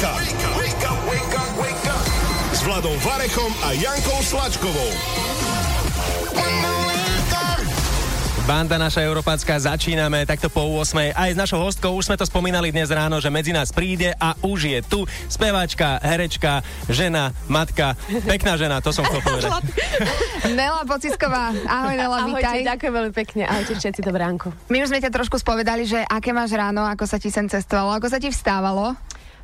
Wake up! Wake up, wake up, wake up! S Vladom Varechom a Jankou Slačkovou. Banda naša európacká, začíname takto po 8. Aj s našou hostkou, už sme to spomínali dnes ráno, že medzi nás príde a už je tu speváčka, herečka, žena, matka, pekná žena, to som chcel povedať. Nela Pocisková, ahoj Nela, Ahojte, vítaj. ďakujem veľmi pekne. Ahojte všetci, dobré ránko. My už sme ťa trošku spovedali, že aké máš ráno, ako sa ti sem cestovalo, ako sa ti vstávalo.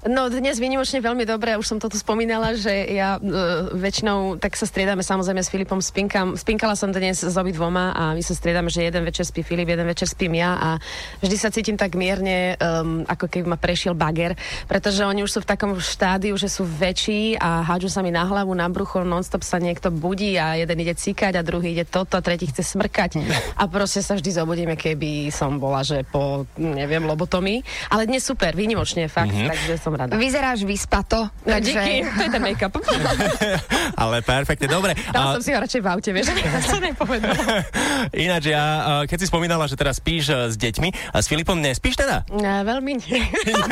No dnes vynimočne veľmi dobre, už som to tu spomínala, že ja e, väčšinou tak sa striedame samozrejme s Filipom spinkam. Spinkala som dnes s obi dvoma a my sa striedame, že jeden večer spí Filip, jeden večer spím ja a vždy sa cítim tak mierne, um, ako keby ma prešiel bager, pretože oni už sú v takom štádiu, že sú väčší a hádžu sa mi na hlavu, na brucho, nonstop sa niekto budí a jeden ide cikať a druhý ide toto a tretí chce smrkať a proste sa vždy zobudíme, keby som bola, že po, neviem, lobotomii. Ale dnes super, výnimočne, fakt, mm-hmm. takže som rada. Vyzeráš vyspato, No, takže... díky, to je ten make-up. Ale perfektne, dobre. Dala som si ho radšej v aute, vieš, to som nepovedala. Ináč ja, a, keď si spomínala, že teraz spíš e, s deťmi a s Filipom nespíš teda? Ja, veľmi nie.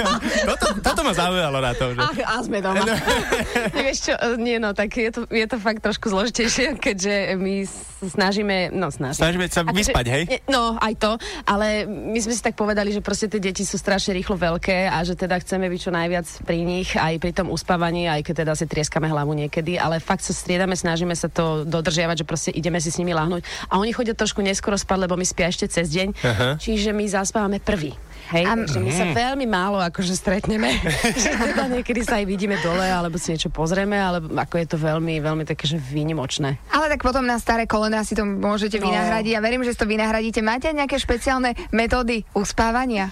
toto, toto ma zaujalo na to, že... Ach, a sme doma. Vieš čo, e, nie no, tak je to, je to fakt trošku zložitejšie, keďže my snažíme, no snažíme. Snažíme sa Akože- vyspať, hej? Nie, No, aj to, ale my sme si tak povedali, že proste tie deti sú strašne rýchlo veľké a že teda chceme byť čo najviac pri nich, aj pri tom uspávaní, aj keď teda si trieskame hlavu niekedy, ale fakt sa striedame, snažíme sa to dodržiavať, že proste ideme si s nimi lahnúť. A oni chodia trošku neskoro spať, lebo my spia ešte cez deň, Aha. čiže my zaspávame prvý. Hej, A- takže my sa veľmi málo akože stretneme, že teda niekedy sa aj vidíme dole, alebo si niečo pozrieme, ale ako je to veľmi, veľmi také, že výnimočné. Ale tak potom na staré kolena si to môžete No. vynahradiť. Ja verím, že si to vynahradíte. Máte nejaké špeciálne metódy uspávania?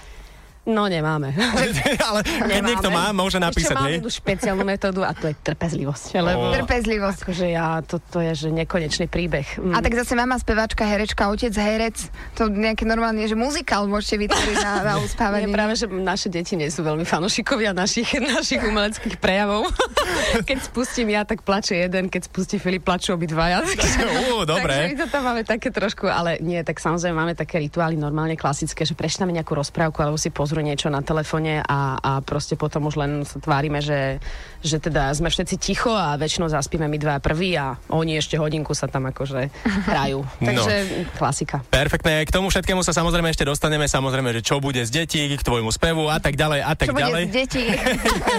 No nemáme. Ale keď niekto má, môže napísať, Ešte hej? máme špeciálnu metódu a to je trpezlivosť. Lebo Trpezlivosť. akože ja, to, to je že nekonečný príbeh. Mm. A tak zase mama spevačka, herečka, otec herec, to nejaké normálne, že muzikál môžete vytvoriť na, na uspávanie. Nie, práve, že naše deti nie sú veľmi fanúšikovia našich, našich umeleckých prejavov. keď spustím ja, tak plače jeden, keď spustí Filip, plačú obidvaja. Ú, dobre. Takže my to tam máme také trošku, ale nie, tak samozrejme máme také rituály normálne klasické, že prečítame nejakú rozprávku alebo si pozrú niečo na telefóne a, a proste potom už len sa tvárime, že, že teda sme všetci ticho a väčšinou zaspíme my dva prví a oni ešte hodinku sa tam akože hrajú. Takže klasika. Perfektné, k tomu všetkému sa samozrejme ešte dostaneme, samozrejme, že čo bude z detí, k tvojmu spevu a tak ďalej a tak Čo bude ďalej. z detí?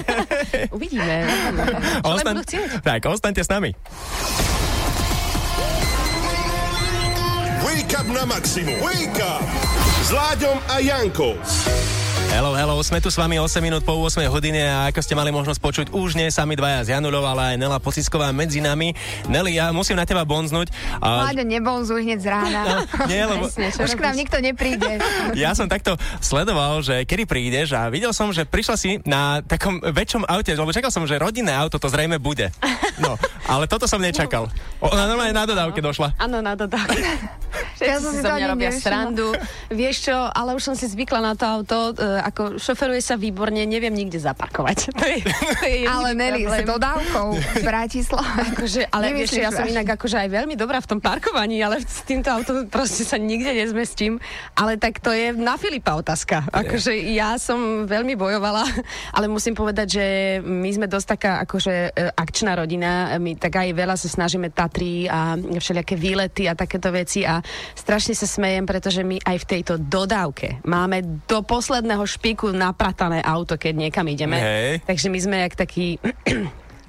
Uvidíme. Ostan- tak, ostaňte s nami. Wake up na maximum. Wake up! S Láďom a Jankou. Hello, hello, sme tu s vami 8 minút po 8 hodine a ako ste mali možnosť počuť, už nie sami dvaja z Janulov, ale aj Nela Pocisková medzi nami. Nelly, ja musím na teba bonznúť. A, Láďo, nebonzuj hneď z rána. nie, lebo Presne, Už k nám nikto nepríde. ja som takto sledoval, že kedy prídeš a videl som, že prišla si na takom väčšom aute, lebo čakal som, že rodinné auto to zrejme bude. No, ale toto som nečakal. Ona normálne na dodávke došla. Áno, na dodávku. Ja som si si to mňa robia nevšimla. srandu. Vieš čo, ale už som si zvykla na to auto, e, ako šoferuje sa výborne, neviem nikde zaparkovať. To je, to je jediný Ale Nelly, s dodávkou z Bratislavy. Akože, ale vieš, ja som inak akože aj veľmi dobrá v tom parkovaní, ale s týmto autom proste sa nikde nezmestím. Ale tak to je na Filipa otázka. Akože ja som veľmi bojovala, ale musím povedať, že my sme dosť taká akože e, akčná rodina. My tak aj veľa sa snažíme Tatry a všelijaké výlety a takéto veci a strašne sa smejem, pretože my aj v tejto dodávke máme do posledného špiku napratané auto, keď niekam ideme. Hej. Takže my sme jak taký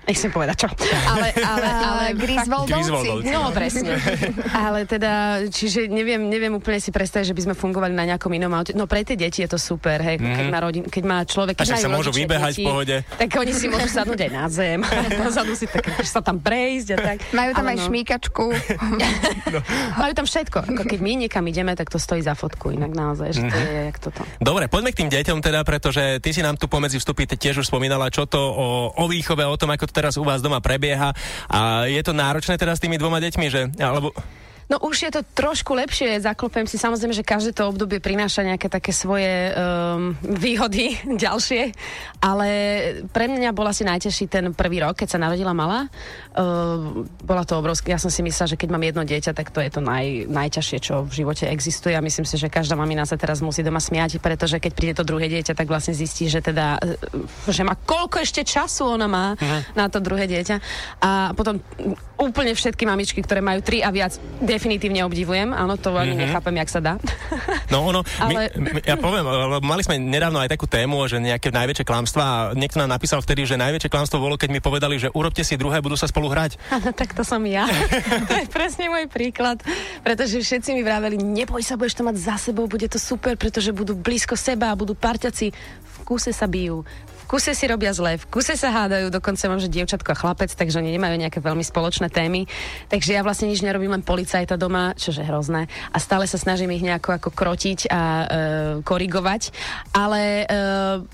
Nechcem povedať čo. Ale, ale, ale Griswoldovci. Griswoldovci. No, presne. Ale teda, čiže neviem, neviem úplne si predstaviť, že by sme fungovali na nejakom inom aute. No pre tie deti je to super, hej, mm-hmm. keď má, rodin, keď má človek... Keď sa môžu vybehať v deti, pohode. Tak oni si môžu sadnúť aj na zem. Pozadu si tak, sa tam prejsť a tak. Majú tam Ale aj no, šmíkačku. Majú tam všetko. Ako keď my niekam ideme, tak to stojí za fotku. Inak naozaj, že to je jak toto. Dobre, poďme k tým deťom teda, pretože ty si nám tu pomedzi vstupy tiež už spomínala, čo to o, o výchove, o tom, ako to teraz u vás doma prebieha. A je to náročné teda s tými dvoma deťmi, že? Alebo... No už je to trošku lepšie, zaklopem si samozrejme, že každé to obdobie prináša nejaké také svoje um, výhody ďalšie, ale pre mňa bol asi najtežší ten prvý rok, keď sa narodila mala. Uh, bola to obrovské, ja som si myslela, že keď mám jedno dieťa, tak to je to naj, najťažšie, čo v živote existuje a myslím si, že každá mamina sa teraz musí doma smiať, pretože keď príde to druhé dieťa, tak vlastne zistí, že teda, uh, že má koľko ešte času ona má uh-huh. na to druhé dieťa. A potom úplne všetky mamičky, ktoré majú tri a viac, definitívne obdivujem. Áno, to ani mm-hmm. nechápem, jak sa dá. No ono, Ale... my, ja poviem, mali sme nedávno aj takú tému, že nejaké najväčšie klamstvá niekto nám napísal vtedy, že najväčšie klamstvo bolo, keď mi povedali, že urobte si druhé, budú sa spolu hrať. Áno, tak to som ja. to je presne môj príklad, pretože všetci mi vraveli, neboj sa, budeš to mať za sebou, bude to super, pretože budú blízko seba a budú parťaci v kuse sa bijú, kuse si robia zle, v kuse sa hádajú, dokonca mám, že dievčatko a chlapec, takže oni nemajú nejaké veľmi spoločné témy. Takže ja vlastne nič nerobím, len policajta doma, čože hrozné. A stále sa snažím ich nejako ako krotiť a e, korigovať. Ale e,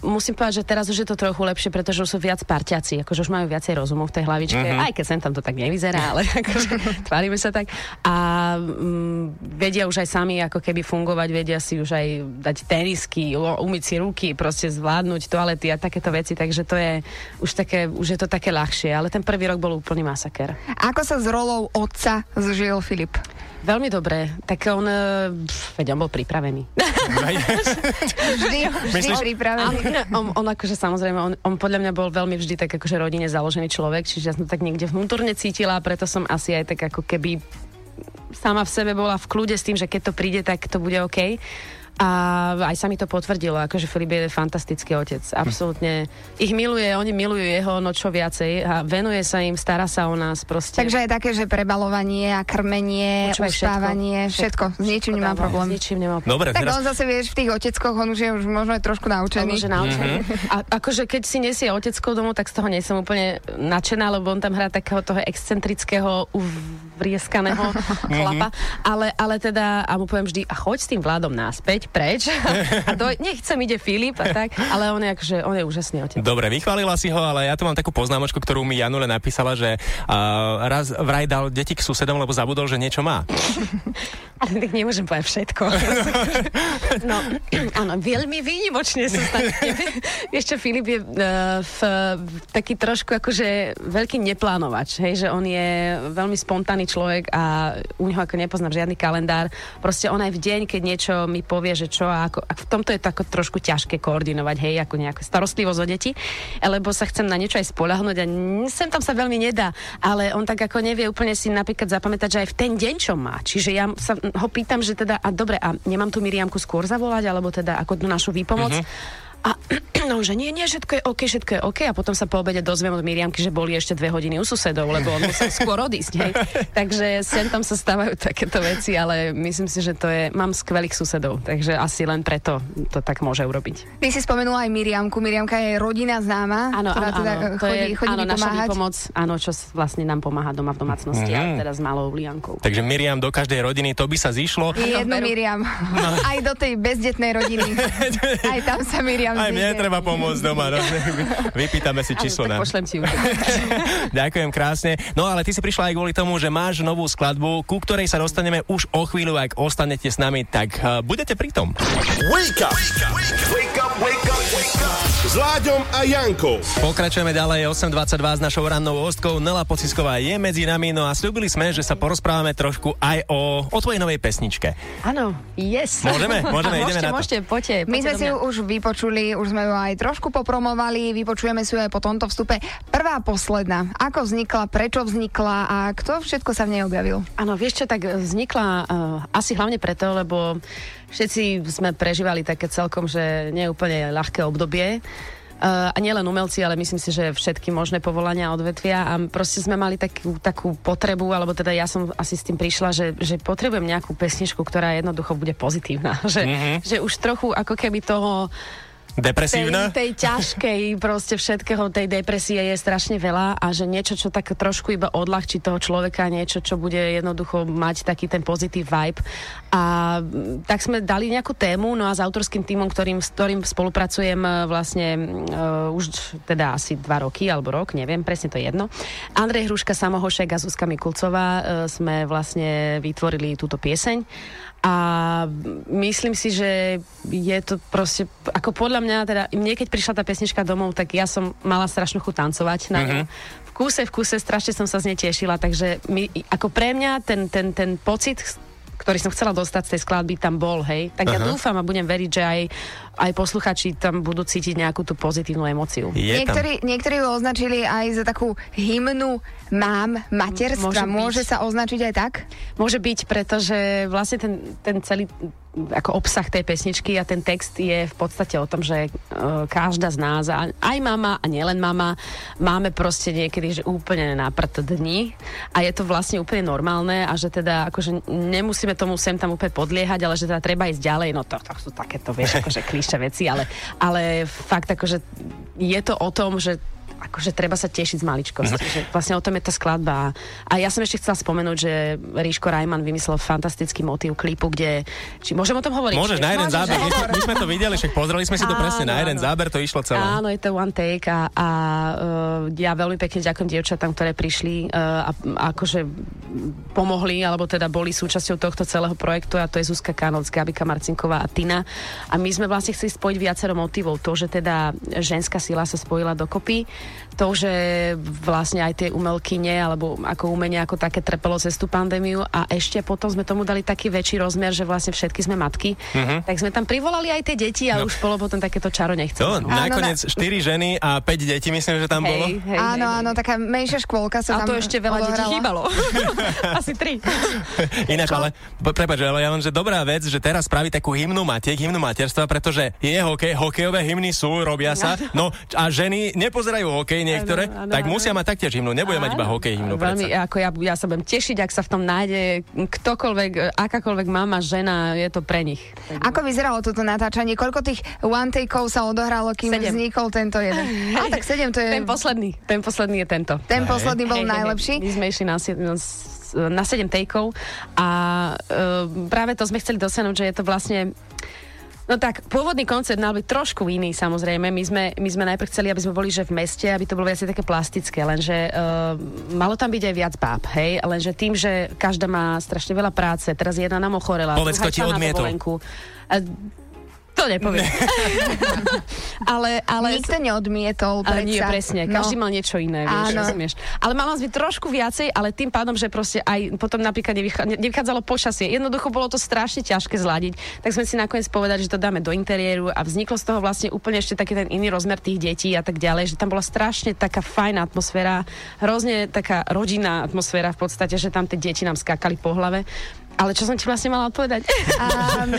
musím povedať, že teraz už je to trochu lepšie, pretože už sú viac parťaci, akože už majú viacej rozumu v tej hlavičke, mm-hmm. aj keď sem tam to tak nevyzerá, ale akože tvárime sa tak. A mm, vedia už aj sami ako keby fungovať, vedia si už aj dať tenisky, umyť si ruky, proste zvládnuť toalety a také takéto veci, takže to je už, také, už je to také ľahšie, ale ten prvý rok bol úplný masaker. Ako sa s rolou otca zžil Filip? Veľmi dobre. Tak on, pff, veď on bol pripravený. vždy, vždy pripravený. On, on, on akože samozrejme, on, on podľa mňa bol veľmi vždy tak akože rodine založený človek, čiže ja som tak niekde vnútorne cítila, preto som asi aj tak ako keby sama v sebe bola v kľude s tým, že keď to príde, tak to bude OK. A aj sa mi to potvrdilo, akože Filip je fantastický otec. Absolútne. Ich miluje, oni milujú jeho, no čo viacej. A venuje sa im, stará sa o nás proste. Takže aj také, že prebalovanie a krmenie, Počúvaj, uspávanie, všetko. všetko. S ničím nemá problém. S ničím nemá problém. Dobre, tak teraz... on zase vieš, v tých oteckoch, on už je už možno je trošku naučený. Je naučený. Mm-hmm. A akože keď si nesie oteckov domov, tak z toho nie som úplne nadšená, lebo on tam hrá takého toho excentrického vrieskaného chlapa. Ale, ale teda, a mu poviem vždy, a choď s tým vládom náspäť, preč. a do, nechcem, ide Filip a tak, ale on je, akože, on je úžasný otec. Dobre, vychválila si ho, ale ja tu mám takú poznámočku, ktorú mi Janule napísala, že uh, raz vraj dal deti k susedom, lebo zabudol, že niečo má. ale tak nemôžem povedať všetko. no, áno, veľmi výnimočne stane. Vieš čo, Filip je uh, v, taký trošku akože veľký neplánovač, hej, že on je veľmi spontánny človek a u neho ako nepoznám žiadny kalendár. Proste on aj v deň, keď niečo mi povie, nevie, že čo a ako, a v tomto je to trošku ťažké koordinovať, hej, ako nejaká starostlivosť o deti, lebo sa chcem na niečo aj spolahnúť a sem tam sa veľmi nedá, ale on tak ako nevie úplne si napríklad zapamätať, že aj v ten deň, čo má. Čiže ja sa ho pýtam, že teda, a dobre, a nemám tu Miriamku skôr zavolať, alebo teda ako našu výpomoc. Uh-huh a no, že nie, nie, všetko je OK, všetko je OK. A potom sa po obede dozviem od Miriamky, že boli ešte dve hodiny u susedov, lebo on musel skôr odísť. Hej. takže sem tam sa stávajú takéto veci, ale myslím si, že to je, mám skvelých susedov, takže asi len preto to tak môže urobiť. Ty si spomenula aj Miriamku. Miriamka je rodina známa, áno, ktorá áno, teda áno, chodí, je, chodí áno, naša výpomoc, áno, čo vlastne nám pomáha doma v domácnosti mm. a teda s malou Liankou. Takže Miriam do každej rodiny, to by sa zišlo. Jednu Miriam. No. Aj do tej bezdetnej rodiny. aj tam sa Miriam Aj mne treba pomôcť doma. No. Vypýtame si číslo. na... pošlem ti Ďakujem krásne. No ale ty si prišla aj kvôli tomu, že máš novú skladbu, ku ktorej sa dostaneme už o chvíľu, ak ostanete s nami, tak uh, budete pri tom. Wake up, wake up, wake up, wake up. S Láďom a Jankou. Pokračujeme ďalej 8.22 s našou rannou hostkou. Nela Pocisková je medzi nami, no a slúbili sme, že sa porozprávame trošku aj o, o tvojej novej pesničke. Áno, yes. Môžeme? Môžeme, ideme môžete, na to. Môžete, poďte, My sme si ju už vypočuli už sme ju aj trošku popromovali, vypočujeme si ju aj po tomto vstupe. Prvá, posledná. Ako vznikla, prečo vznikla a kto všetko sa v nej objavil? Áno, vieš čo, tak vznikla uh, asi hlavne preto, lebo všetci sme prežívali také celkom, že nie úplne ľahké obdobie. Uh, a nielen umelci, ale myslím si, že všetky možné povolania a odvetvia a proste sme mali takú, takú potrebu, alebo teda ja som asi s tým prišla, že, že potrebujem nejakú pesničku, ktorá jednoducho bude pozitívna. Že, mm-hmm. že už trochu ako keby toho Depresívna? Tej, tej ťažkej proste všetkého, tej depresie je strašne veľa a že niečo, čo tak trošku iba odľahčí toho človeka, niečo, čo bude jednoducho mať taký ten pozitív vibe. A mm, tak sme dali nejakú tému, no a s autorským týmom, ktorým, s ktorým spolupracujem e, vlastne uh, už teda asi dva roky alebo rok, neviem, presne to je jedno. Andrej Hruška, Samohošek a Zuzka Mikulcová uh, sme vlastne vytvorili túto pieseň a myslím si, že je to proste, ako podľa mňa, teda mne keď prišla tá pesnička domov, tak ja som mala strašnú chuť tancovať na mm-hmm. V kúse, v kúse, strašne som sa z nej tešila, takže my, ako pre mňa ten, ten, ten pocit, ktorý som chcela dostať z tej skladby, tam bol, hej. Tak Aha. ja dúfam a budem veriť, že aj, aj posluchači tam budú cítiť nejakú tú pozitívnu emociu. niektorí, niektorí ju označili aj za takú hymnu mám materstva. Môže, Môže sa označiť aj tak? Môže byť, pretože vlastne ten, ten celý ako obsah tej pesničky a ten text je v podstate o tom, že uh, každá z nás, aj mama a nielen mama, máme proste niekedy, že úplne na prd dní a je to vlastne úplne normálne a že teda akože nemusíme tomu sem tam úplne podliehať, ale že teda treba ísť ďalej, no to, to sú takéto, vieš, akože klíše veci, ale, ale fakt akože je to o tom, že akože treba sa tešiť z maličkosti. Mm. Že vlastne o tom je tá skladba. A ja som ešte chcela spomenúť, že Ríško Rajman vymyslel fantastický motív klipu, kde... Či môžem o tom hovoriť? Môžeš na jeden záber. My, my sme to videli, však pozreli sme si to áno, presne na jeden áno. záber, to išlo celé. Áno, je to one take a, a uh, ja veľmi pekne ďakujem dievčatám, ktoré prišli uh, a, a akože pomohli, alebo teda boli súčasťou tohto celého projektu a to je Zuzka Kanoc, Gabika Marcinková a Tina. A my sme vlastne chceli spojiť viacero motivov. To, že teda ženská sila sa spojila dokopy, to, že vlastne aj tie umelkyne alebo ako umenie ako také trpelo cez tú pandémiu a ešte potom sme tomu dali taký väčší rozmer, že vlastne všetky sme matky, uh-huh. tak sme tam privolali aj tie deti a no. už bolo potom takéto čaro nechcem. To, no. nakoniec áno, 4 ženy a 5 detí myslím, že tam hej, bolo. Hej, áno, hej, áno, taká menšia škôlka sa a tam to ešte veľa odohrala. detí chýbalo. Asi 3. Ináč, ale prepáč, ale ja len, že dobrá vec, že teraz spraví takú hymnu matiek, hymnu materstva, pretože je hokej, hokejové hymny sú, robia sa, no a ženy nepozerajú hokej niektoré, ano, ano, tak ano. musia mať taktiež hymnu. Nebude mať iba hokej hymnu. Veľmi, ako ja, ja sa budem tešiť, ak sa v tom nájde ktokoľvek, akákoľvek mama, žena, je to pre nich. Ako vyzeralo toto natáčanie? Koľko tých one takeov sa odohralo, kým sedem. vznikol tento jeden? A tak sedem to je... Ten posledný, ten posledný je tento. Ten posledný bol hey, najlepší? My sme išli na, na 7 takeov a uh, práve to sme chceli dosiahnuť, že je to vlastne No tak, pôvodný koncept mal byť trošku iný, samozrejme. My sme, my sme najprv chceli, aby sme boli že v meste, aby to bolo viac také plastické, lenže uh, malo tam byť aj viac báb, hej? Lenže tým, že každá má strašne veľa práce, teraz jedna nám ochorela, Povedz, ti odmietol. To nepoviem. ale, ale... Nikto neodmietol, Ale nie, presne. No. Každý mal niečo iné, vieš, rozumieš. Ale mal nás byť trošku viacej, ale tým pádom, že proste aj potom napríklad nevychádzalo počasie. Jednoducho bolo to strašne ťažké zladiť. Tak sme si nakoniec povedali, že to dáme do interiéru a vzniklo z toho vlastne úplne ešte taký ten iný rozmer tých detí a tak ďalej, že tam bola strašne taká fajná atmosféra, hrozne taká rodinná atmosféra v podstate, že tam tie deti nám skákali po hlave. Ale čo som ti vlastne mala odpovedať? Um,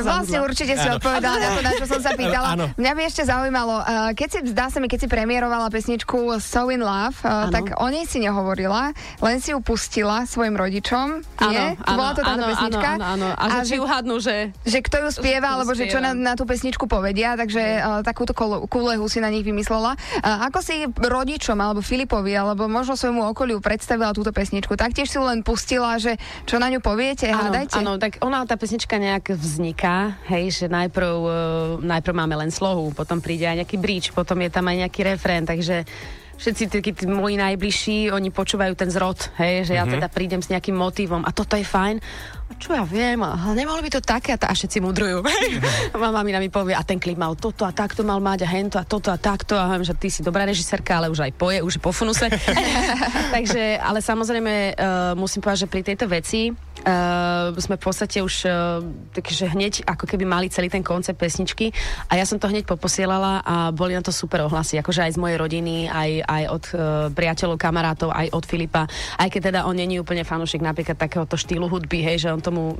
vlastne určite si odpovedala na to, na čo som sa pýtala. Áno. Mňa by ešte zaujímalo, uh, keď si, zdá sa mi, keď si premiérovala pesničku So in Love, uh, tak o nej si nehovorila, len si ju pustila svojim rodičom. Nie? Áno, Bola to táto pesnička? Áno, áno, A, a že, či uhadnú, že... Že kto ju spieva, alebo že čo na, na tú pesničku povedia, takže uh, takúto kúlehu si na nich vymyslela. Uh, ako si rodičom, alebo Filipovi, alebo možno svojmu okoliu predstavila túto pesničku? Taktiež si len pustila, že čo na ňu povie viete, áno, hádajte. Áno, tak ona, tá pesnička nejak vzniká, hej, že najprv, uh, najprv máme len slohu, potom príde aj nejaký bridge, potom je tam aj nejaký refrén, takže všetci tí, tí moji najbližší, oni počúvajú ten zrod, hej, že ja mm-hmm. teda prídem s nejakým motivom a toto je fajn čo ja viem, a nemalo by to také a, tá, a všetci mudrujú. Mama mi mi povie, a ten klip mal toto a takto mal mať a hento a toto a takto a viem, že ty si dobrá režisérka, ale už aj poje, už po funuse. Takže, ale samozrejme uh, musím povedať, že pri tejto veci uh, sme v podstate už uh, takže hneď ako keby mali celý ten koncept pesničky a ja som to hneď poposielala a boli na to super ohlasy, akože aj z mojej rodiny, aj, aj od uh, priateľov, kamarátov, aj od Filipa, aj keď teda on není úplne fanúšik napríklad takéhoto štýlu hudby, hej, že on tomu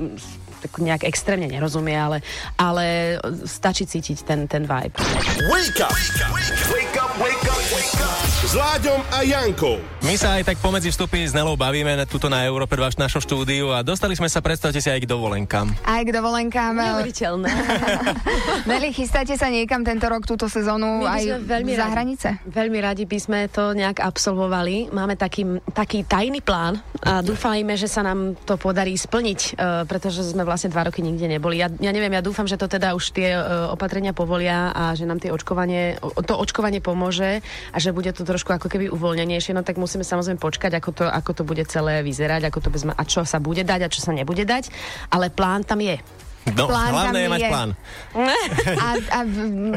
tak nejak extrémne nerozumie, ale, ale stačí cítiť ten, ten vibe. Wake up. Wake up, wake up, wake up, wake up. s Láďom a Jankou. My sa aj tak pomedzi vstupy s Nelou bavíme na, tuto na Európe v našom štúdiu a dostali sme sa, predstavte si, aj k dovolenkám. Aj k dovolenkám. Neuveriteľné. Neli, chystáte sa niekam tento rok, túto sezónu aj veľmi za hranice? Veľmi radi by sme to nejak absolvovali. Máme taký, taký tajný plán a dúfajme, že sa nám to podarí splniť, uh, pretože sme vlastne dva roky nikde neboli. Ja, ja neviem, ja dúfam, že to teda už tie uh, opatrenia povolia a že nám tie očkovanie, to očkovanie pomôže a že bude to trošku ako keby uvoľnenejšie, no tak musíme samozrejme počkať, ako to, ako to bude celé vyzerať, ako to bezma, a čo sa bude dať a čo sa nebude dať, ale plán tam je. No, plán hlavné je mať plán. A, a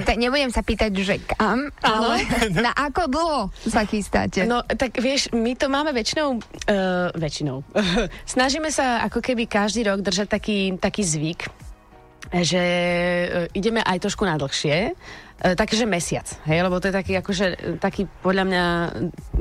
t- nebudem sa pýtať, že kam, ale na ako dlho sa chystáte? No, tak vieš, my to máme väčšinou, uh, väčšinou. Snažíme sa ako keby každý rok držať taký, taký zvyk, že uh, ideme aj trošku na dlhšie, E, takže mesiac, hej, lebo to je taký, akože, taký podľa mňa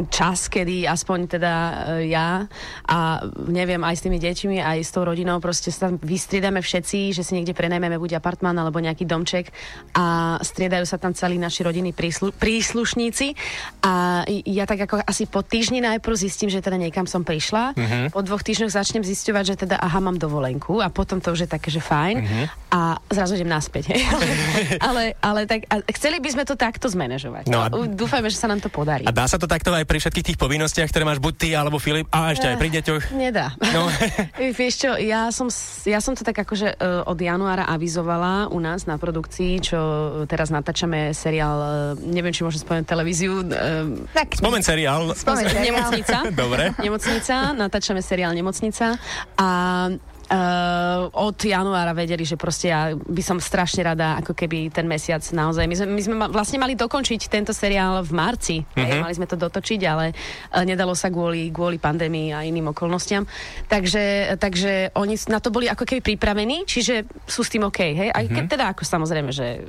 čas, kedy aspoň teda e, ja a neviem, aj s tými deťmi, aj s tou rodinou proste sa vystriedame všetci, že si niekde prenajmeme buď apartmán alebo nejaký domček a striedajú sa tam celí naši rodiny príslu, príslušníci a ja tak ako asi po týždni najprv zistím, že teda niekam som prišla, uh-huh. po dvoch týždňoch začnem zisťovať, že teda aha, mám dovolenku a potom to už je také, že fajn uh-huh. a zrazu idem naspäť, hej. ale, ale tak a chceli by sme to takto zmanéžovať. No a... Dúfajme, že sa nám to podarí. A dá sa to takto aj pri všetkých tých povinnostiach, ktoré máš buď ty alebo Filip, a ešte aj pri deťoch? Nedá. No. Vieš čo, ja som, ja som to tak akože uh, od januára avizovala u nás na produkcii, čo teraz natáčame seriál, uh, neviem, či môžem spomenúť televíziu. Uh, tak, Spomen seriál. Spomen seriál. Nemocnica. Dobre. Nemocnica, natáčame seriál Nemocnica a uh, od januára vedeli, že proste ja by som strašne rada, ako keby ten mesiac naozaj. My sme, my sme vlastne mali dokončiť tento seriál v marci. Mm-hmm. Mali sme to dotočiť, ale uh, nedalo sa kvôli, kvôli pandémii a iným okolnostiam. Takže, takže oni na to boli ako keby pripravení, čiže sú s tým OK. Hej? Aj keď mm-hmm. teda ako samozrejme, že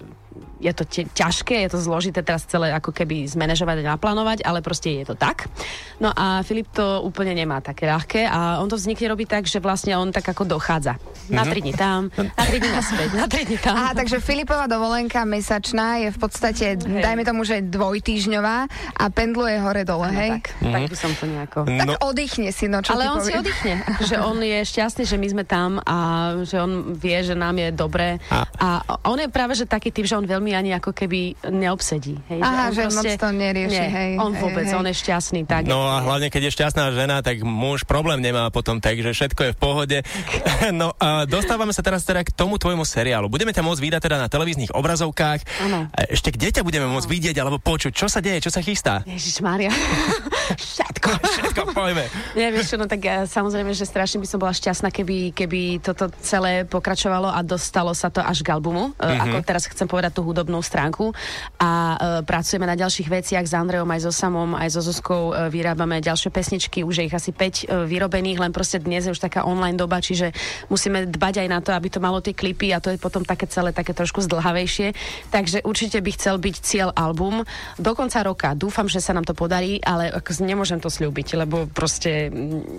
je to te, ťažké, je to zložité teraz celé ako keby zmanéžovať a naplánovať, ale proste je to tak. No a Filip to úplne nemá také ľahké a on to vznikne robí tak, že vlastne on tak ako dochádza. Na tri dní tam, na tri dní naspäť, na tri dní tam. Aha, takže Filipová dovolenka mesačná je v podstate, hej. dajme tomu, že dvojtýžňová a pendluje hore-dole, hej? Tak, mm-hmm. tak by som to nejako... No. Tak oddychne si, no čo Ale on poviem. si oddychne, že on je šťastný, že my sme tam a že on vie, že nám je dobre. A, a on je práve, že taký typ, že on veľmi ani ako keby neobsedí. Hej, Aha, že, že proste, moc to nerieši. Nie, hej, on vôbec, hej, on je šťastný. Tak no a hlavne, keď je šťastná žena, tak muž problém nemá potom, takže všetko je v pohode. no a dostávame sa teraz teda k tomu tvojmu seriálu. Budeme ťa môcť vydať teda na televíznych obrazovkách. Ano. Ešte kde ťa budeme môcť vidieť alebo počuť? Čo sa deje? Čo sa chystá? Ježiš Mária. všetko. všetko, pojme. Nie, vieš čo, no tak ja, samozrejme, že strašne by som bola šťastná, keby, keby toto celé pokračovalo a dostalo sa to až k albumu. Mm-hmm. Ako teraz chcem povedať tú hudobnú stránku. A uh, pracujeme na ďalších veciach s Andreom, aj so Samom, aj so Zuzkou. Uh, vyrábame ďalšie pesničky, už je ich asi 5 uh, vyrobených, len proste dnes je už taká online doba, čiže musíme dbať aj na to, aby to malo tie klipy a to je potom také celé také trošku zdlhavejšie. Takže určite by chcel byť cieľ album do konca roka. Dúfam, že sa nám to podarí, ale nemôžem to slúbiť, lebo proste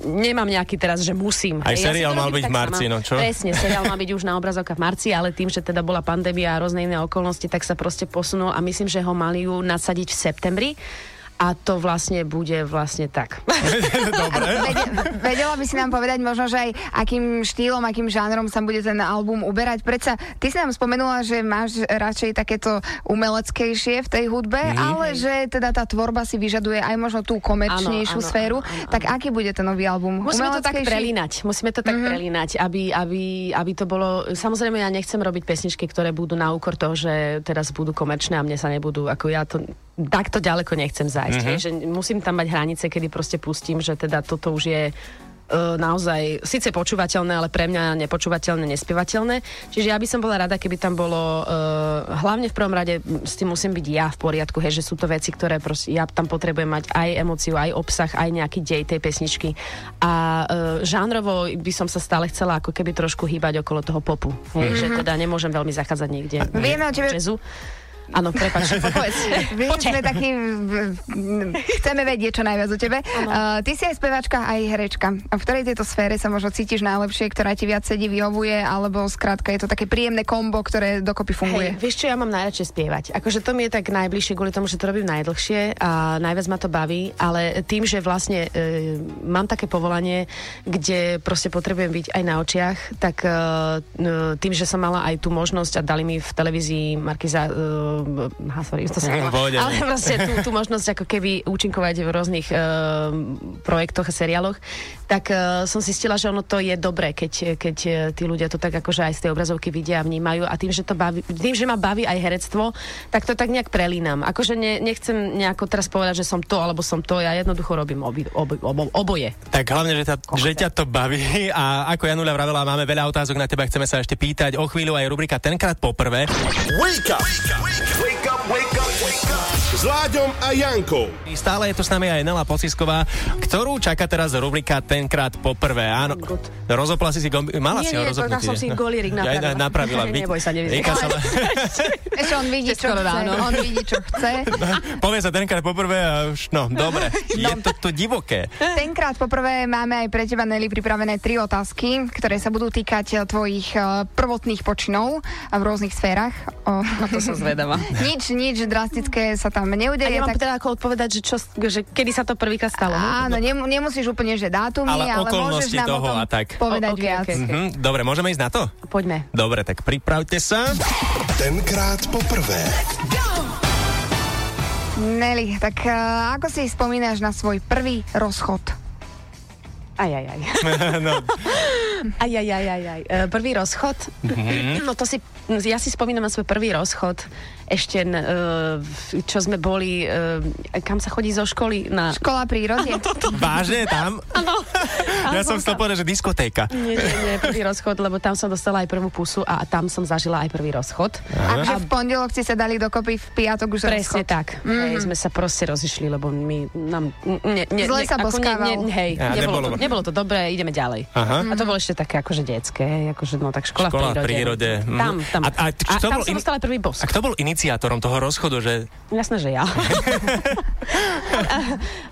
nemám nejaký teraz, že musím. Aj seriál ja mal byť v marci, no čo? Presne, seriál mal byť už na obrazovkách v marci, ale tým, že teda bola pandémia a rôzne iné okolnosti, tak sa proste posunul a myslím, že ho mali ju nasadiť v septembri a to vlastne bude vlastne tak. Dobre. Vedela by si nám povedať možno, že aj akým štýlom, akým žánrom sa bude ten album uberať. Predsa, ty si nám spomenula, že máš radšej takéto umeleckejšie v tej hudbe, mm. ale že teda tá tvorba si vyžaduje aj možno tú komerčnejšiu áno, áno, sféru. Áno, áno, tak aký bude ten nový album? Musíme to tak prelínať. Musíme to tak mm-hmm. prelínať, aby, aby, aby to bolo... Samozrejme, ja nechcem robiť pesničky, ktoré budú na úkor toho, že teraz budú komerčné a mne sa nebudú, ako ja to takto ďaleko nechcem zájsť. Mm-hmm. Hej, že musím tam mať hranice, kedy proste pustím, že teda toto už je uh, naozaj síce počúvateľné, ale pre mňa nepočúvateľné, nespievateľné. Čiže ja by som bola rada, keby tam bolo, uh, hlavne v prvom rade s tým musím byť ja v poriadku, hej, že sú to veci, ktoré proste, ja tam potrebujem mať aj emóciu, aj obsah, aj nejaký dej tej pesničky. A uh, žánrovo by som sa stále chcela ako keby trošku hýbať okolo toho popu. Hej, mm-hmm. Že teda nemôžem veľmi zachádzať niekde. Vieme o tebe... Áno, prepáč, povedz. sme takí, chceme vedieť čo najviac o tebe. Uh, ty si aj spevačka, aj herečka. A v ktorej tejto sfére sa možno cítiš najlepšie, ktorá ti viac sedí, vyhovuje, alebo skrátka je to také príjemné kombo, ktoré dokopy funguje? Hej, vieš čo, ja mám najradšej spievať. Akože to mi je tak najbližšie kvôli tomu, že to robím najdlhšie a najviac ma to baví, ale tým, že vlastne e, mám také povolanie, kde proste potrebujem byť aj na očiach, tak e, tým, že som mala aj tú možnosť a dali mi v televízii Markiza, e, ha, sorry, to som ale proste tú, tú možnosť ako keby účinkovať v rôznych e, projektoch a seriáloch, tak uh, som zistila, že ono to je dobré, keď, keď uh, tí ľudia to tak akože aj z tej obrazovky vidia a vnímajú a tým, že, to baví, tým, že ma baví aj herectvo, tak to tak nejak prelínam. Akože ne, nechcem nejako teraz povedať, že som to alebo som to, ja jednoducho robím obi, obi, obo, oboje. Tak hlavne, že, tá, že ťa to baví a ako Janula vravela, máme veľa otázok na teba, chceme sa ešte pýtať. O chvíľu aj rubrika Tenkrát poprvé. Wake up! Wake up, wake up, S Láďom a Jankou. Stále je tu s nami aj Nela Pocisková, ktorú čaká teraz rubrika Tenkrát poprvé. Áno, rozopla si si gombi... Mala nie, si ho nie, rozopnutý. som si golierik napravila. Ja, napravila. Neboj sa, nevidíš. Ešte on vidí, čo chce. On vidí, čo chce. Povie sa tenkrát poprvé a už, no, dobre. Je to tu divoké. Tenkrát poprvé máme aj pre teba, Nelly, pripravené tri otázky, ktoré sa budú týkať tvojich uh, prvotných počinov v rôznych sférach. Na to som zvedavá. nič, nič drastické sa tam neudeje. A nemám tak... teda ako odpovedať, že, čo, že kedy sa to prvýkrát stalo. Áno, no. nemusíš úplne, že dátumy, ale, ale môžeš nám toho o tom a tak. povedať o, okay, viac. Okay, okay. Mm-hmm. Dobre, môžeme ísť na to? Poďme. Dobre, tak pripravte sa. Tenkrát poprvé. Nelly, tak uh, ako si spomínaš na svoj prvý rozchod? Aj, aj, aj. no. Aj, aj, aj, aj, aj. E, prvý rozchod? Mm-hmm. No to si, ja si spomínam na svoj prvý rozchod ešte, uh, čo sme boli, uh, kam sa chodí zo školy? Na... Škola prírode. Vážne, tam? Áno. ja som chcel povedať, že diskotéka. Nie, nie, nie, prvý rozchod, lebo tam som dostala aj prvú pusu a tam som zažila aj prvý rozchod. A, a v pondelok ste sa dali dokopy, v piatok už Presne rozchod. tak. Mm-hmm. Hej, sme sa proste rozišli, lebo my nám... Ne, ne, Zle ne, sa boskával. Ne, ne, hej, ja, nebolo, nebolo, to, nebolo to dobré, ideme ďalej. Aha. A to bolo ešte také akože detské, akože no tak škola, škola v prírode. prírode. Mm. Tam, tam. A, a, a, a tam som in... dostala prvý bosk. A kto bol iniciátorom toho rozchodu? že... Jasné, že ja.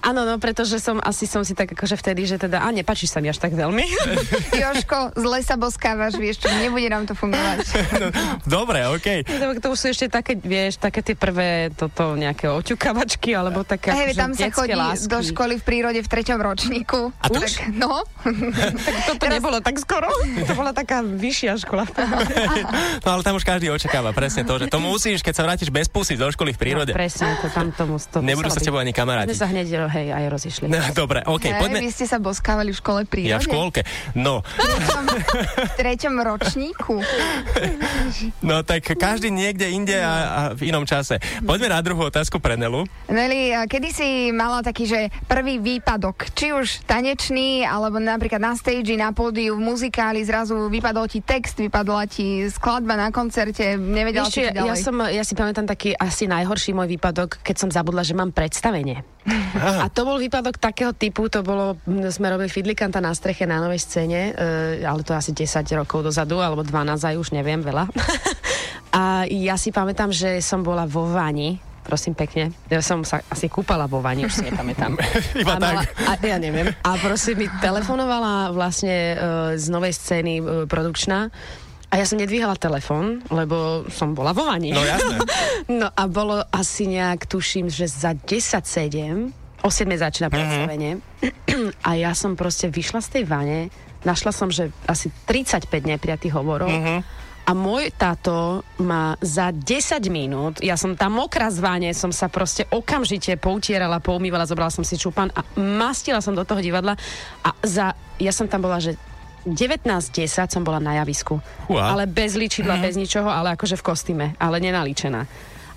Áno, no, pretože som asi som si tak akože vtedy, že teda, a nepáčiš sa mi až tak veľmi. Joško, zle sa boskávaš, vieš čo, nebude nám to fungovať. No, dobre, okej. Okay. To, to už sú ešte také, vieš, také tie prvé toto nejaké oťukavačky, alebo také hey, akože tam sa chodí lásky. do školy v prírode v treťom ročníku. A to tak, no. tak toto Teraz... nebolo tak skoro. To bola taká vyššia škola. no ale tam už každý očakáva presne to, že to musíš, keď sa vrátiš bez pusy do školy v prírode. No, presne, to tam tomu to Nebudú sa s tebou ani kamaráti. My sa hneď hej, aj rozišli. No, dobre, OK, hey, poďme. Vy ste sa boskávali v škole prírode? Ja v škôlke, no. v treťom ročníku. no tak každý niekde inde a, a v inom čase. Poďme na druhú otázku pre Nelu. Neli, kedy si mala taký, že prvý výpadok, či už tanečný, alebo napríklad na stage, na pódiu, v muzikáli, zrazu vypadol ti text, vypadla ti skladba na koncerte, nevedela si ďalej. Ja, som, ja si pamätám taký asi najhorší môj výpadok, keď som zabudla, že mám predstavenie. Aha. A to bol výpadok takého typu, to bolo, sme robili Fidlikanta na streche na novej scéne, e, ale to asi 10 rokov dozadu, alebo 12 aj už neviem, veľa. a ja si pamätám, že som bola vo Vani, prosím pekne. Ja som sa asi kúpala vo vani, už si nepamätám. Iba a tak. a, ja neviem. A prosím, mi telefonovala vlastne uh, z novej scény uh, produkčná a ja som nedvíhala telefón, lebo som bola vo vani. No jasné. no a bolo asi nejak, tuším, že za 10.7, o 7 začína mhm. predstavenie. Mm-hmm. a ja som proste vyšla z tej vane, našla som, že asi 35 nepriatých hovorov. Mm-hmm. A môj táto ma za 10 minút, ja som tam mokrá z váne, som sa proste okamžite poutierala, poumývala, zobrala som si čupan a mastila som do toho divadla a za, ja som tam bola, že 19.10 som bola na javisku. Wow. Ale bez ličidla, mm. bez ničoho, ale akože v kostýme, ale nenalíčená.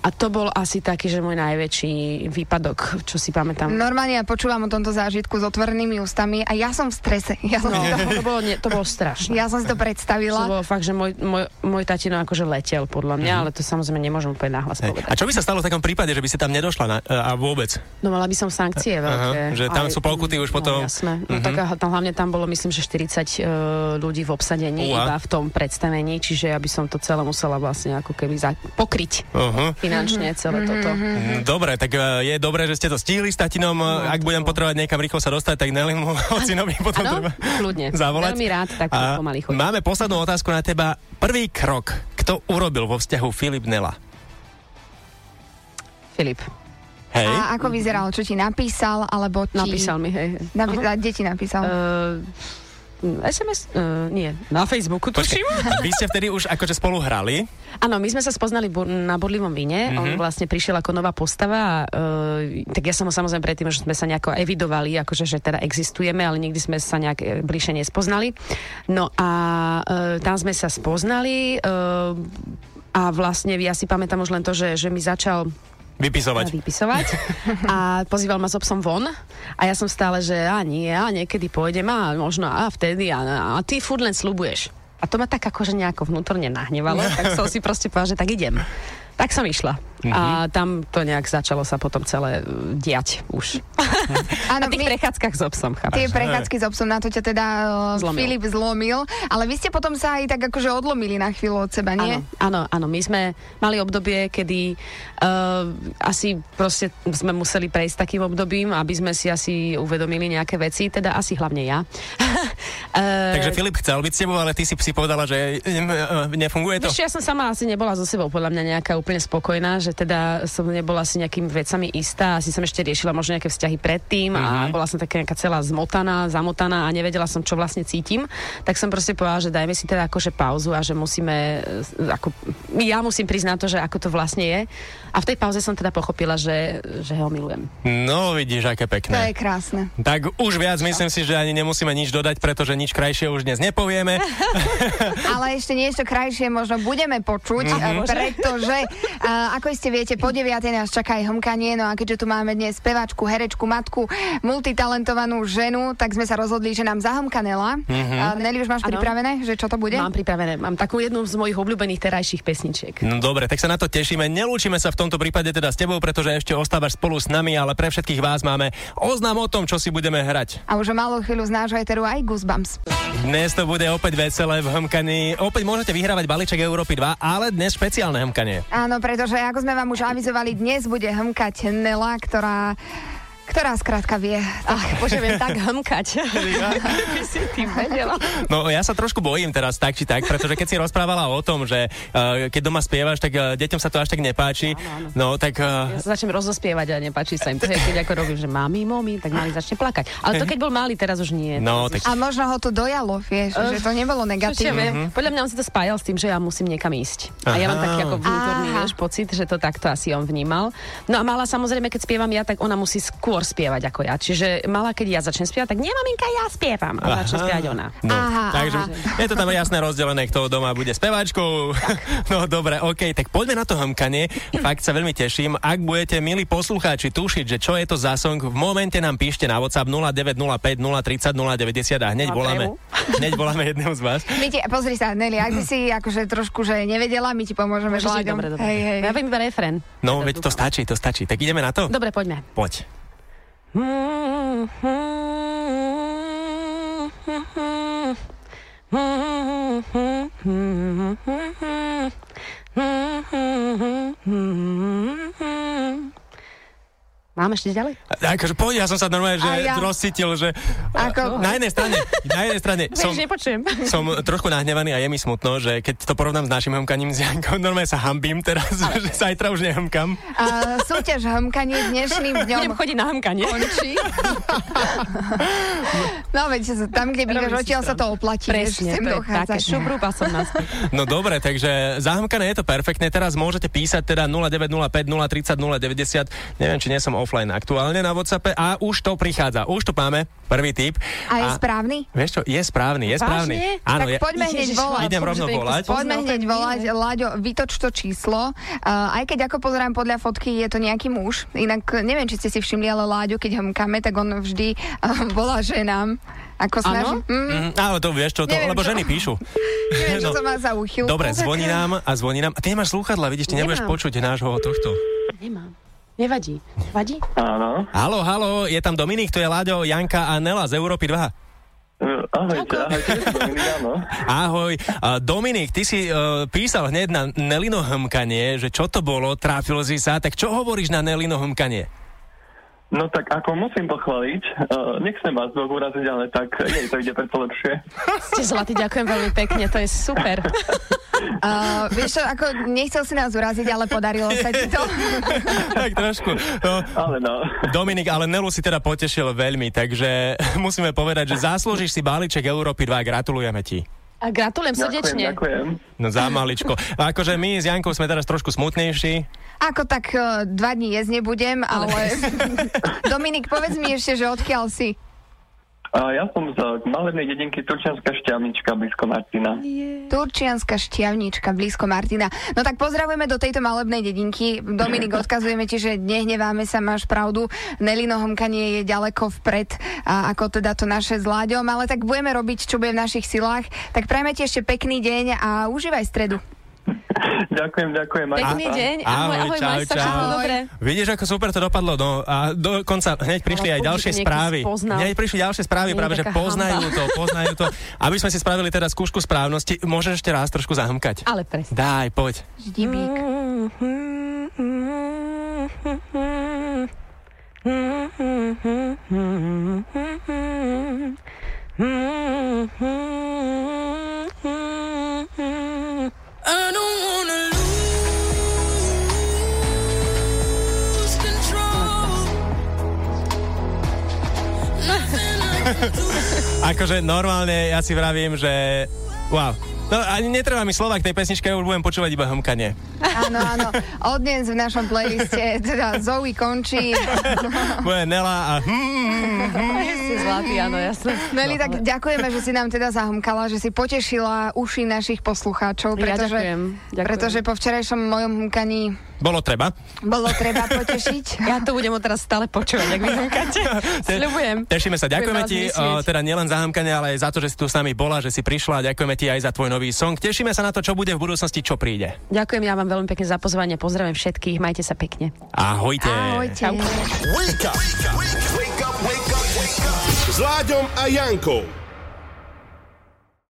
A to bol asi taký, že môj najväčší výpadok, čo si pamätám. Normálne ja počúvam o tomto zážitku s otvorenými ústami a ja som v strese. Ja som no, to, to, bolo, nie, to bolo strašné. Ja som si to predstavila. To bolo fakt, že môj, môj, môj tatino akože letel podľa mňa, mm-hmm. ale to samozrejme nemôžem úplne nahlas povedať. A čo by sa stalo v takom prípade, že by si tam nedošla na, a vôbec? No mala by som sankcie veľké. Aha, že tam aj, sú pokuty už no, potom. Jasné. No, mm-hmm. tak, tam, hlavne tam bolo myslím, že 40 uh, ľudí v obsadení Uha. iba v tom predstavení, čiže ja by som to celé musela vlastne ako keby za, pokryť uh-huh finančne celé toto. Mm, Dobre, tak e, je dobré, že ste to stihli s tatinom. No, Ak budem potrebovať niekam rýchlo sa dostať, tak Nelly mu ocinovi potom treba kľudne. zavolať. Veľmi rád, tak A pomaly chodí. Máme poslednú otázku na teba. Prvý krok, kto urobil vo vzťahu Filip Nela? Filip, Hej? A ako vyzeral? Čo ti napísal, alebo ti... napísal mi, hej. hej. Napi- a kde ti napísal? Uh, SMS? Uh, nie, na Facebooku, tuším. Vy ste vtedy už akože spolu hrali? Áno, my sme sa spoznali bur- na Bodlivom vine. Mm-hmm. On vlastne prišiel ako nová postava. Uh, tak ja som ho samozrejme predtým, že sme sa nejako evidovali, akože že teda existujeme, ale nikdy sme sa nejak e, bližšie nespoznali. No a uh, tam sme sa spoznali uh, a vlastne ja si pamätám už len to, že, že mi začal Vypisovať. vypisovať a pozýval ma s obsom von a ja som stále, že a nie, a niekedy pôjdem a možno a vtedy a, a ty furt len slubuješ. A to ma tak akože nejako vnútorne nahnevalo, tak som si proste povedala, že tak idem. Tak som išla. A tam to nejak začalo sa potom celé diať už. Áno, Na tých my- prechádzkach s obsom, Tie chápeš? prechádzky s obsom, na to ťa teda uh, Zlomil. Filip zlomil, ale vy ste potom sa aj tak akože odlomili na chvíľu od seba, nie? Áno, áno, áno. My sme mali obdobie, kedy uh, asi proste sme museli prejsť takým obdobím, aby sme si asi uvedomili nejaké veci, teda asi hlavne ja. uh, Takže Filip chcel byť s tebou, ale ty si si povedala, že ne- nefunguje to? Čo, ja som sama asi nebola so sebou podľa mňa nejaká úplne spokojná, že teda som nebola si nejakými vecami istá, asi som ešte riešila možno nejaké vzťahy predtým a bola som taká nejaká celá zmotaná, zamotaná a nevedela som, čo vlastne cítim. Tak som proste povedala, že dajme si teda akože pauzu a že musíme, e, ako, ja musím priznať to, že ako to vlastne je. A v tej pauze som teda pochopila, že, že ho milujem. No, vidíš, aké To pekné. je krásne. Tak už viac myslím si, že ani nemusíme nič dodať, pretože nič krajšie už dnes nepovieme. Ale ešte niečo krajšie možno budeme počuť, mm-hmm. pretože, uh, ako ste viete, po 9. nás čaká aj homkanie, no a keďže tu máme dnes spevačku, herečku, matku, multitalentovanú ženu, tak sme sa rozhodli, že nám zahomka Nela. Mm-hmm. Nelly, už máš Áno. pripravené, že čo to bude? Mám pripravené, mám takú jednu z mojich obľúbených terajších pesničiek. No dobre, tak sa na to tešíme. Nelúčime sa v tomto prípade teda s tebou, pretože ešte ostávaš spolu s nami, ale pre všetkých vás máme oznám o tom, čo si budeme hrať. A už o malú chvíľu z nášho eteru aj Goosebumps. Dnes to bude opäť veselé v hmkaní. Opäť môžete vyhrávať balíček Európy 2, ale dnes špeciálne hmkanie. Áno, pretože ako sme vám už avizovali, dnes bude hmkať Nela, ktorá ktorá skrátka vie. Ach, bože, viem tak hmkať. By si ty vedela. No ja sa trošku bojím teraz tak či tak, pretože keď si rozprávala o tom, že uh, keď doma spievaš, tak uh, deťom sa to až tak nepáči. No tak... Uh, Ja sa začnem rozospievať a nepáči sa im. To je, keď ako robím, že mami, mami, tak mali začne plakať. Ale to keď bol malý, teraz už nie. no, tak... A možno ho to dojalo, vieš, Uh, že to nebolo Čo ja negatívne. viem, podľa mňa on si to spájal s tým, že ja musím niekam ísť. A ja mám Aha. taký ako vnútorný Aha. vieš, pocit, že to takto asi on vnímal. No a mala samozrejme, keď spievam ja, tak ona musí skôr spievať ako ja. Čiže mala, keď ja začnem spievať, tak nie maminka, ja spievam. A začne spievať ona. No, Aha, takže aha. je to tam jasné rozdelené, kto doma bude speváčkou. No dobre, OK, tak poďme na to hmkanie. Fakt sa veľmi teším. Ak budete, milí poslucháči, tušiť, že čo je to za song, v momente nám píšte na WhatsApp 0905 030 090 a hneď voláme, hneď voláme jedného z vás. My ti, pozri sa, Nelly, ak by si akože trošku že nevedela, my ti pomôžeme dobre, dobre. Hej, hej. Ja viem iba refren. No, veď to stačí, to stačí. Tak ideme na to? Dobre, poďme. Poď. Mm-hmm. Mám ešte ďalej? A- Akože poď, ja som sa normálne, že ja. rozcítil, že Ako- na jednej strane, na jednej strane som, nepočujem. som trošku nahnevaný a je mi smutno, že keď to porovnám s našim hmkaním s Jankou, normálne sa hambím teraz, že zajtra už nehmkam. A súťaž hmkanie dnešným dňom Budem chodiť na hamkanie. končí. no veď, tam, kde bývaš, odtiaľ sa to oplatí. Presne, sem to je také šubrúba som. No dobre, takže zahmkané je to perfektné. Teraz môžete písať teda 0905 030 090. Neviem, či nie som offline aktuálne na WhatsAppe. A už to prichádza. Už to máme. Prvý tip. A je správny? Vieš čo, je správny, je správny. Áno, tak je, poďme hneď volať. idem rovno volať. Poďme hneď volať. Láďo, vytoč to číslo. Uh, aj keď ako pozerám podľa fotky, je to nejaký muž. Inak eh, neviem, či ste si všimli, ale Láďo, keď hmkame, tak on vždy uh, volá ženám. Ako snaží. Áno? Mm, Mm, áno, to vieš čo, to, Neviem, lebo čo. ženy píšu. neviem, čo No. to má za úchylku. Dobre, zvoní nám a zvoní nám. A ty nemáš slúchadla, vidíš, ty nebudeš Nemám. počuť nášho tohto. Nemám. Nevadí. Vadí? Áno. Halo, halo, je tam Dominik, tu je Láďo, Janka a Nela z Európy 2. E, Ahojte, ahojte, Dominik, áno. Ahoj. Dominik, ty si uh, písal hneď na Nelino hmkanie, že čo to bolo, trápil si sa, tak čo hovoríš na Nelino hmkanie? No tak ako musím pochváliť, uh, nechcem vás dvoch uraziť, ale tak jej to ide preto lepšie. Ste zlatý, ďakujem veľmi pekne, to je super. Uh, vieš čo, ako nechcel si nás uraziť, ale podarilo sa ti to. tak trošku. No, Ale no, Dominik, ale Nelu si teda potešil veľmi, takže musíme povedať, že zaslúžiš si balíček Európy 2, gratulujeme ti. A gratulujem ďakujem, srdečne. ďakujem. No za maličko. A akože my s Jankou sme teraz trošku smutnejší. Ako tak uh, dva dní jesť nebudem, ale... Dominik, povedz mi ešte, že odkiaľ si. Ja som z malebnej dedinky Turčianská šťavnička blízko Martina. Turčianska šťavnička blízko Martina. No tak pozdravujeme do tejto malebnej dedinky. Dominik, odkazujeme ti, že nehneváme sa, máš pravdu. Nelino homkanie je ďaleko vpred, a ako teda to naše s Láďom, ale tak budeme robiť, čo bude v našich silách. Tak prajme ti ešte pekný deň a užívaj stredu. Ďakujem, ďakujem. aj Pekný deň, ahoj, Ahoj, ahoj, čau, čau. všetko dobre. Vidíš, ako super to dopadlo. No a dokonca hneď prišli aj Ale ďalšie správy. spoznal. Hneď prišli ďalšie správy, Nie práve že poznajú hanba. to, poznajú to. Aby sme si spravili teda skúšku správnosti, môžeš ešte raz trošku zahmkať. Ale presne. Daj, poď. Ždibík. I Akože normálne ja si vravím, že wow. No ani netreba mi slova k tej pesničke, ja už budem počúvať iba hmkanie. Áno, áno. Od dnes v našom playliste teda Zoe končí. Bude Nela a hm, Ste zlatý, áno, jasné. Neli, tak ďakujeme, že si nám teda zahmkala, že si potešila uši našich poslucháčov, Ja pretože, ďakujem, ďakujem. pretože po včerajšom mojom humkaní bolo treba. bolo treba potešiť. Ja to budem teraz stále počúvať, ak vy humkáte. Sľubujem. Tešíme sa, ďakujeme ti, o, teda nielen za hamkanie, ale aj za to, že si tu s nami bola, že si prišla, ďakujeme ti aj za tvoj nový song. Tešíme sa na to, čo bude v budúcnosti, čo príde. Ďakujem ja vám veľmi pekne za pozvanie, pozdravím všetkých, majte sa pekne. Ahojte. Ahojte. Wake up. Wake up. Wake up. S Láďom a Jankou.